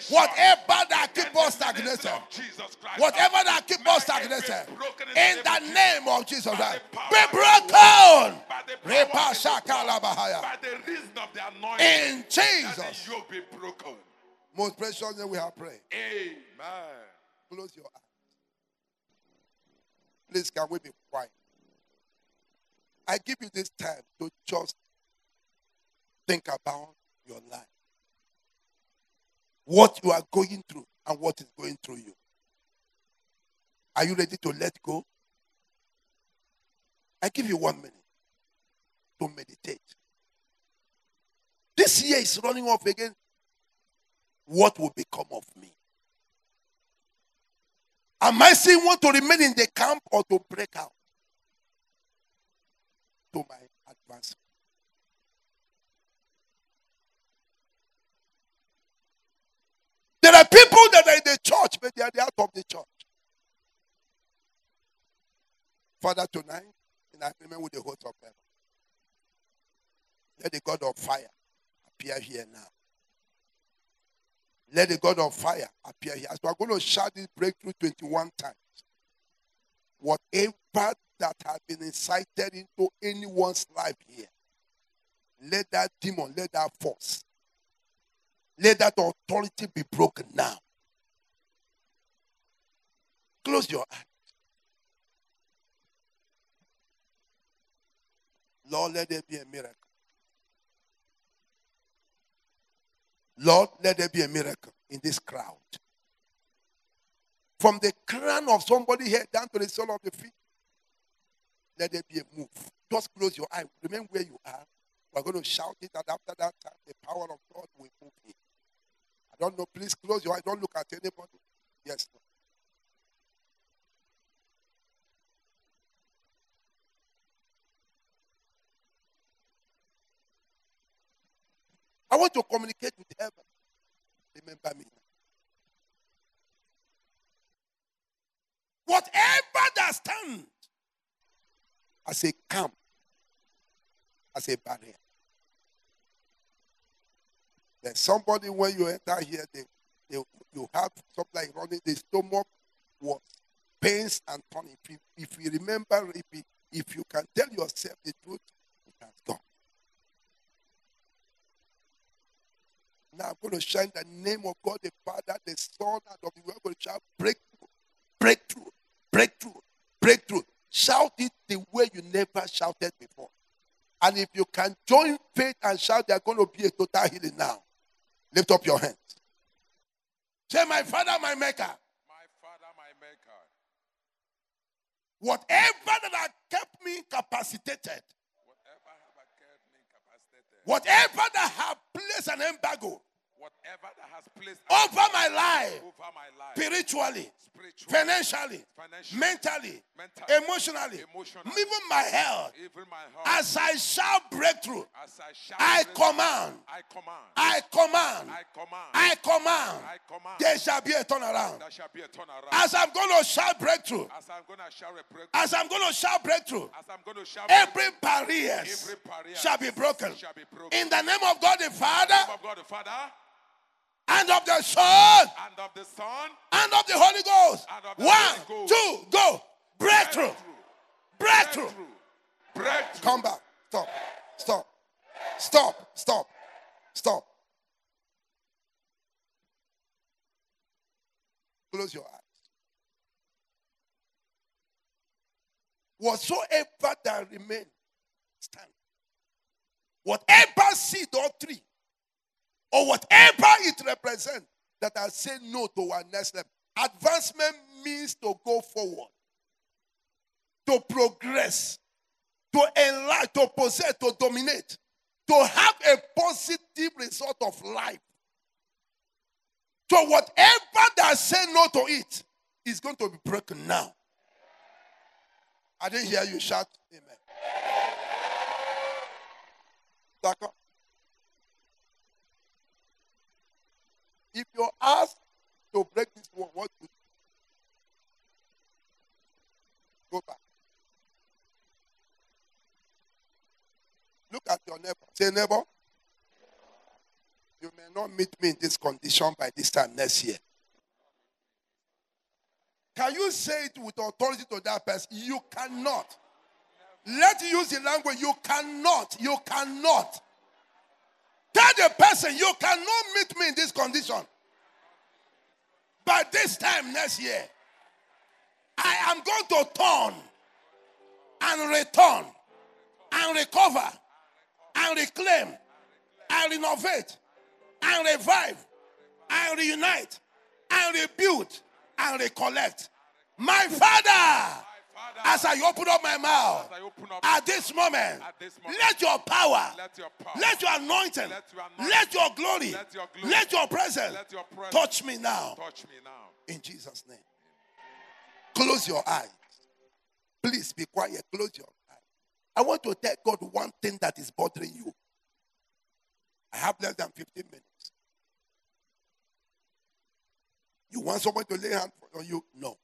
Whatever that keep us stagnated, Jesus Christ, whatever that keep us stagnated, in the name of Jesus Christ, be broken. By the power Repa of the blood, shakalabahaya. by the reason of the anointing, In Jesus' the yoke be broken. most precious name we have prayed. Amen. Close your eyes. Please, can we be quiet? I give you this time to just think about your life. What you are going through and what is going through you. Are you ready to let go? I give you one minute to meditate. This year is running off again. What will become of me? Am I saying want to remain in the camp or to break out to my advancement? There are people that are in the church, but they are out of the church. Father, tonight, in agreement with the host of heaven, let the God of fire appear here now. Let the God of fire appear here. So we are going to shout this breakthrough 21 times. Whatever that has been incited into anyone's life here, let that demon, let that force, let that authority be broken now. Close your eyes. Lord, let there be a miracle. Lord, let there be a miracle in this crowd. From the crown of somebody head down to the sole of the feet, let there be a move. Just close your eye. Remain where you are. We're going to shout it, and after that time, the power of God will move in. I don't know. Please close your eye. Don't look at anybody. Yes, Lord. I want to communicate with heaven. Remember me. Whatever that stands as a camp, as a barrier. There's somebody when you enter here, they, they, you have something like running, the stomach was pains and turning. If you, if you remember, if if you can tell yourself the truth, it has gone. Now I'm going to shine the name of God, the Father, the Son, and of the Word. Going to shout breakthrough, breakthrough, breakthrough, breakthrough. Shout it the way you never shouted before. And if you can join faith and shout, there's going to be a total healing now. Lift up your hands. Say, My Father, my Maker. My Father, my Maker. Whatever that has kept me incapacitated, Whatever have kept me incapacitated, whatever that have placed an embargo whatever that has placed over my life, over my life, spiritually, spiritually, financially, financially, mentally, mentally, emotionally, emotionally, even my health, even my heart, as I shout breakthrough, as I shout, I break- command, I command, I command, I command, I command, I command, there shall be a turnaround. there shall be a turnaround. As I'm going to shout breakthrough, As I'm going to shout breakthrough, as I'm going to shout breakthrough, as I'm going to shout every barrier shall be broken. shall be broken. In the name of God the Father name of God the Father and of the Son and of the Son and of the Holy Ghost. And of the One, Holy Ghost. two, go. Breakthrough. Breakthrough. breakthrough, breakthrough. Come back. Stop. Stop. Stop. Stop. Stop. Close your eyes. Whatsoever that remain, stand. Whatever seed or tree, or whatever it represents, that I say no to our next level. Advancement means to go forward, to progress, to enlarge, to possess, to dominate, to have a positive result of life. So whatever that say no to it is going to be broken now. I didn't hear you shout amen. If you're asked to break this one, what you do? Go back. Look at your neighbor. Say, neighbor, you may not meet me in this condition by this time next year. Can you say it with authority to that person? You cannot. Let's use the language. You cannot. You cannot. Tell the person you cannot meet me in this condition. By this time next year, I am going to turn and return and recover and reclaim and renovate and revive and reunite and rebuild and recollect. My Father, as I open up my mouth As I open up at this moment, At this moment, let your power, let your power, let your anointing, Let your anointing, let your glory, let your glory, let your presence presence touch me now touch me now. in Jesus' name. Close your eyes. Please be quiet. Close your eyes. I want to tell God one thing that is bothering you. I have less than 15 minutes. You want someone to lay hands on you? No.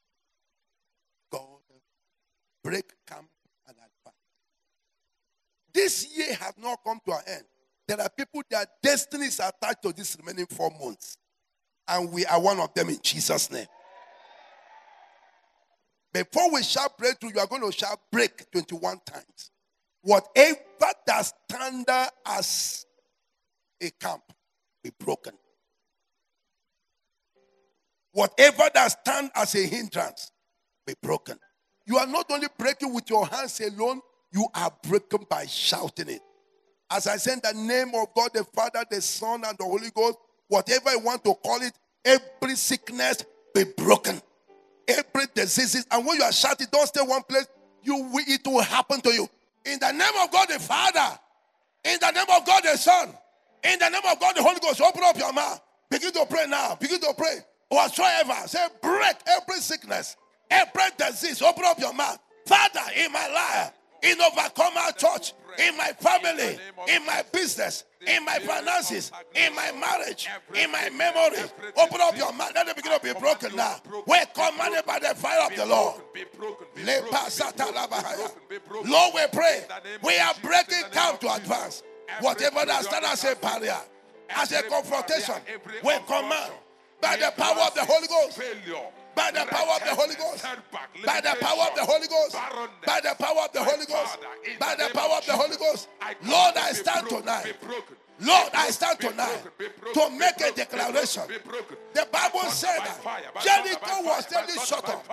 Break camp and advance. This year has not come to an end. There are people their destinies are attached to this remaining four months. And we are one of them in Jesus' name. Before we shout breakthrough, you are going to shout break 21 times. Whatever that stand as a camp be broken. Whatever that stand as a hindrance be broken. You are not only breaking with your hands alone, you are breaking by shouting it. As I say the name of God, the Father, the Son, and the Holy Ghost, whatever you want to call it, every sickness be broken. Every disease. And when you are shouting, don't stay one place. You will, it will happen to you. In the name of God the Father, in the name of God the Son, in the name of God the Holy Ghost, open up your mouth. Begin to pray now. Begin to pray. Whatsoever. Say, break every sickness, every disease. Open up your mouth. Father, in my life, in Overcomer Church, in my family, in my business, in my finances, in my marriage, in my memory. Open up your mouth. Let it begin to be broken now. We're commanded by the fire of the Lord. Lord, we pray. We are breaking in camp to advance. Whatever that barrier stand as a barrier, as a confrontation, we command by the power of the Holy Ghost. By the power of the Holy Ghost. By the power of the Holy Ghost. By the power of the Holy Ghost. By the power of the Holy Ghost. Lord, I stand tonight. Lord, I stand tonight broken, be broken, to make a declaration. broken, be broken. The Bible said that Jericho was fire, by steadily thunder, shut up.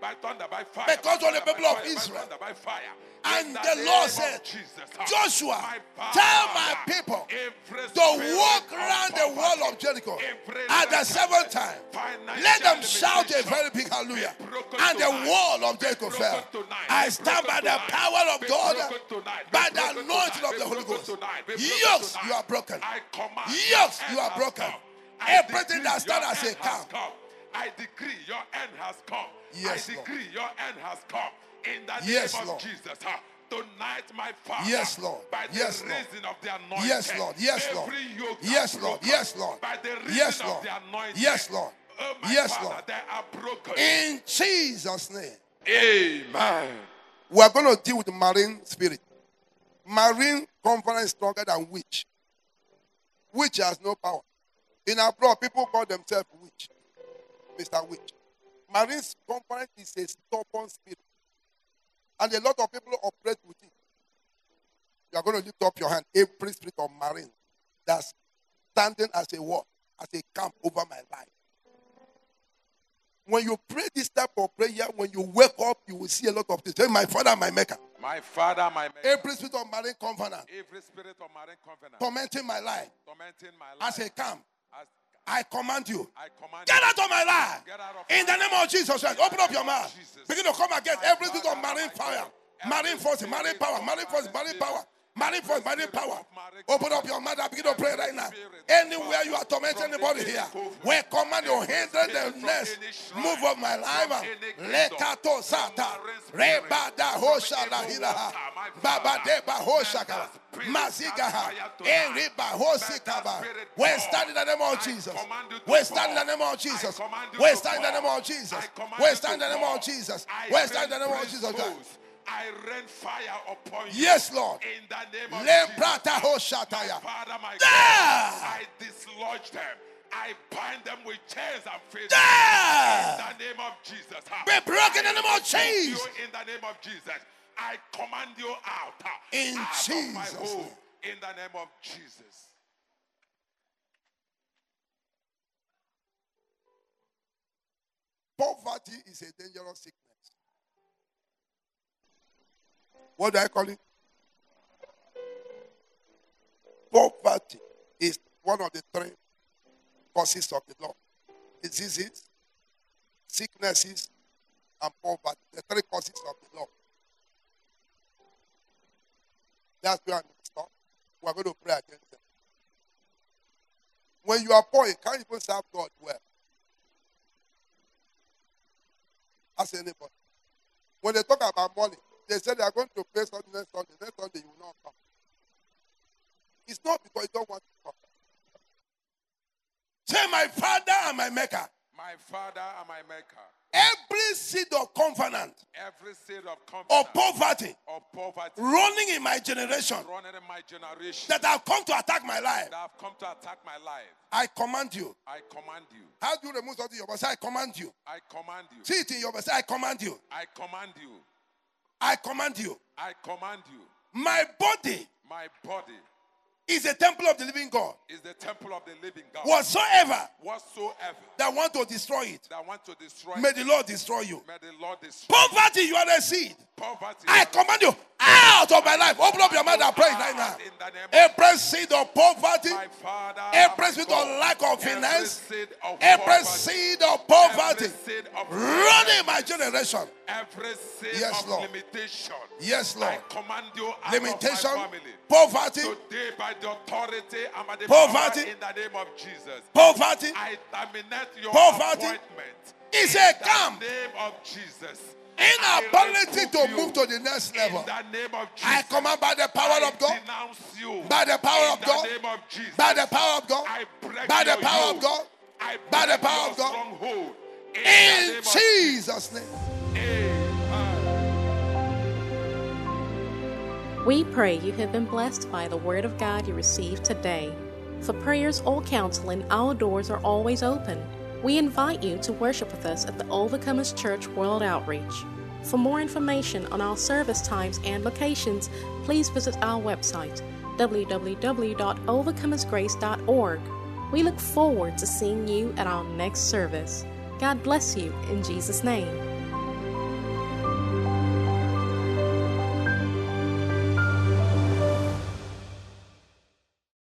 By thunder, by fire. Because of the people of Israel. by fire. And the Lord said, Joshua, tell my people to walk around the wall of Jericho at the seventh time. Let them shout a very big hallelujah. And the wall of Jericho fell. I stand by the power of God, broken tonight. Be by the anointing of the Holy Ghost. tonight. Be broken Yokes, you are broken. Yokes, you are broken. Everything that your as a end has camp. come. I decree your end has come. Yes, I Lord. your end has come. In the name Yes, of Lord. Jesus. ah, Tonight, my Father, Yes, Lord. by the Yes, Lord. reason of the anointing, Yes, Lord. Yes, Lord. Yes, Lord. Yes, Lord. By the reason Yes, of Lord. the anointing, Yes, Lord. Oh, Yes, Father, Lord. they are broken. In Jesus' name. Amen. We are going to deal with the marine spirit. Marine conference is stronger than witch. Witch has no power. In abroad, people call themselves witch. Mr. Witch. Marine conference is a stubborn spirit. And a lot of people operate with it. You are going to lift up your hand. Every spirit of marine that's standing as a wall, as a camp over my life. When you pray this type of prayer, when you wake up, you will see a lot of things. Say, my father, my maker. My Father, my Maker, Every spirit of marine covenant every spirit of marine covenant tormenting my life tormenting my life, as a camp, as I command you. I command Get out of my life. Of In the name of Jesus Christ. Open up your mouth. Begin to come against My every spirit of marine fire, marine force, marine power, marine force, marine power. Marine force, marine power. Open up your mouth and begin to pray right now. Anywhere you are tormenting anybody here, we command your Every hinder the spirit from next any shrine, move of my life. from any kingdom, Lekato sata. Rebada hosha evil la hilaha. water, my Baba deba hosha Let kaba. that spirit Mazigaha. catch fire eh, tonight. Enriba Let hosi that kaba. spirit We stand in the name of Jesus. command you to We stand in the name of Jesus. We stand in the name of Jesus. We stand in the name of. Jesus. We stand in the name of Jesus. I rain fire upon you. Yes, Lord. In the name of Le Jesus. prata My hoshataya. Father, my. God, I dislodge them. I bind them with chains and fetters. Yeah. In the name of Jesus. Be broken in the name of I rebuke you Jesus. In the name of Jesus. I command you out. Uh, in out Jesus' home. In the name of Jesus. Poverty is a dangerous sickness. What do I call it? Poverty is one of the three causes of the law. Diseases, sicknesses, and poverty. The three causes of the law. That's where I'm stop. We're going to pray against them. When you are poor, you can't even serve God well. Ask anybody. When they talk about money, they said they are going to pay Sunday next Sunday. Next Sunday, you will not come. It's not because you don't want to come. Say, my father and my maker. My Father and my Maker. Every seed of covenant Every seed of covenant poverty of poverty running in my generation running in my generation that have come to attack my life, that have come to attack my life, I command you. I command you. How do you remove something in your body? I command you. I command you. See it in your body. I command you. I command you. I command you. I command you. My body My body is a temple of the living God. is the temple of the living God. Whatsoever Whatsoever that want to destroy it, that want to destroy, may the Lord destroy you. may the Lord destroy Poverty, you are the seed. poverty. I command you out of my life. Open up your mouth and pray right now. In the name of Every seed of poverty, every seed of lack of finance, every seed of poverty running my generation. every seed Yes, of Lord. limitation. Yes, I command you out Limitation, of my family. poverty, Today, by the authority and by the Poverty. power in the name of Jesus, poverty I terminate your Poverty appointment. is in a the name of Jesus. I inability to move to the next level. In the name of Jesus. I command by the power of God, by the power of God, the name of Jesus. by the power of God, by the power of. God, by the power of God. In, the in name of Jesus' name. We pray you have been blessed by the Word of God you received today. For prayers or counseling, our doors are always open. We invite you to worship with us at the Overcomers Church World Outreach. For more information on our service times and locations, please visit our website www.overcomersgrace.org. We look forward to seeing you at our next service. God bless you in Jesus' name.